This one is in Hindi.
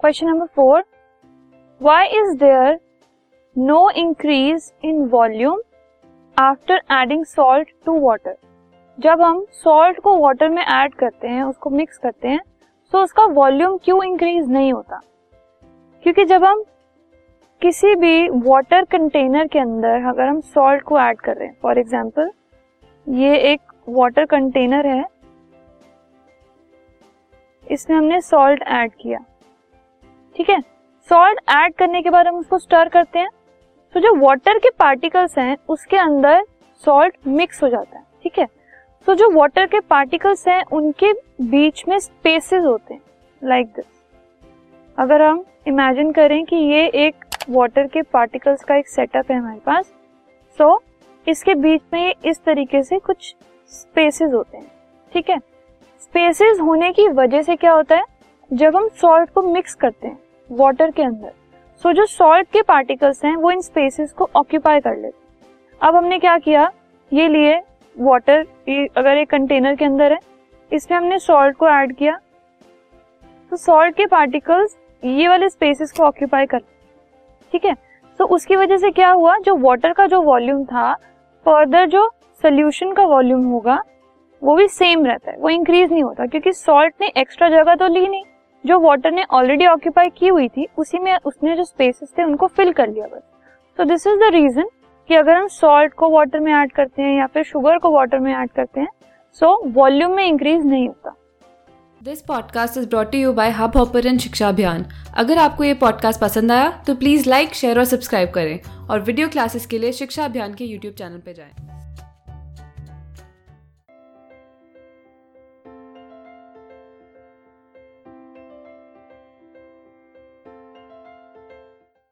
Question number four why is there no increase in volume after adding salt to water जब हम सॉल्ट को वाटर में ऐड करते हैं, उसको मिक्स करते हैं तो उसका वॉल्यूम क्यों इंक्रीज नहीं होता? क्योंकि जब हम किसी भी वाटर कंटेनर के अंदर अगर हम सॉल्ट को ऐड कर रहे हैं फॉर एग्ज़ाम्पल ये एक वाटर कंटेनर है, इसमें हमने सॉल्ट ऐड किया। ठीक है? सॉल्ट ऐड करने के बाद हम उसको स्टर करते हैं। तो जो वाटर के पार्टिकल्स हैं उसके अंदर सॉल्ट मिक्स हो जाता है ठीक है? तो जो वाटर के पार्टिकल्स हैं उनके बीच में स्पेसेस होते हैं लाइक like दिस अगर हम इमेजिन करें कि ये एक वाटर के पार्टिकल्स का एक सेटअप है हमारे पास सो so, इसके बीच में इस तरीके से कुछ स्पेसेस होते हैं ठीक है? स्पेसेस होने की वजह से क्या होता है? जब हम सॉल्ट को मिक्स करते हैं वाटर के अंदर। सो जो सॉल्ट के पार्टिकल्स हैं, वो इन स्पेसेस को ऑक्यूपाई कर लेते अब हमने क्या किया? ये लिए वाटर अगर एक कंटेनर के अंदर है, इसमें हमने सॉल्ट को ऐड किया। तो सॉल्ट के पार्टिकल्स ये वाले स्पेसेस को ऑक्यूपाई कर ठीक है? तो उसकी वजह से क्या हुआ? जो वाटर का जो वॉल्यूम था फर्दर जो सोल्यूशन का वॉल्यूम होगा, वो भी सेम रहता है। वो इंक्रीज नहीं होता, क्योंकि सॉल्ट ने एक्स्ट्रा जगह तो ली नहीं। जो वाटर ने ऑलरेडी ऑक्यूपाई की हुई थी उसी में उसने जो स्पेसेस थे उनको फिल कर लिया बस। तो दिस इज़ द रीजन कि अगर हम सॉल्ट को वाटर में ऐड करते हैं या फिर शुगर को वाटर में ऐड करते हैं सो so, वॉल्यूम में इंक्रीज नहीं होता। This podcast is brought you by Hubhopper शिक्षा अभियान अगर आपको ये पॉडकास्ट पसंद आया तो प्लीज़ लाइक शेयर और सब्सक्राइब करें। और वीडियो क्लासेस के लिए शिक्षा अभियान के यूट्यूब चैनल पर जाएँ।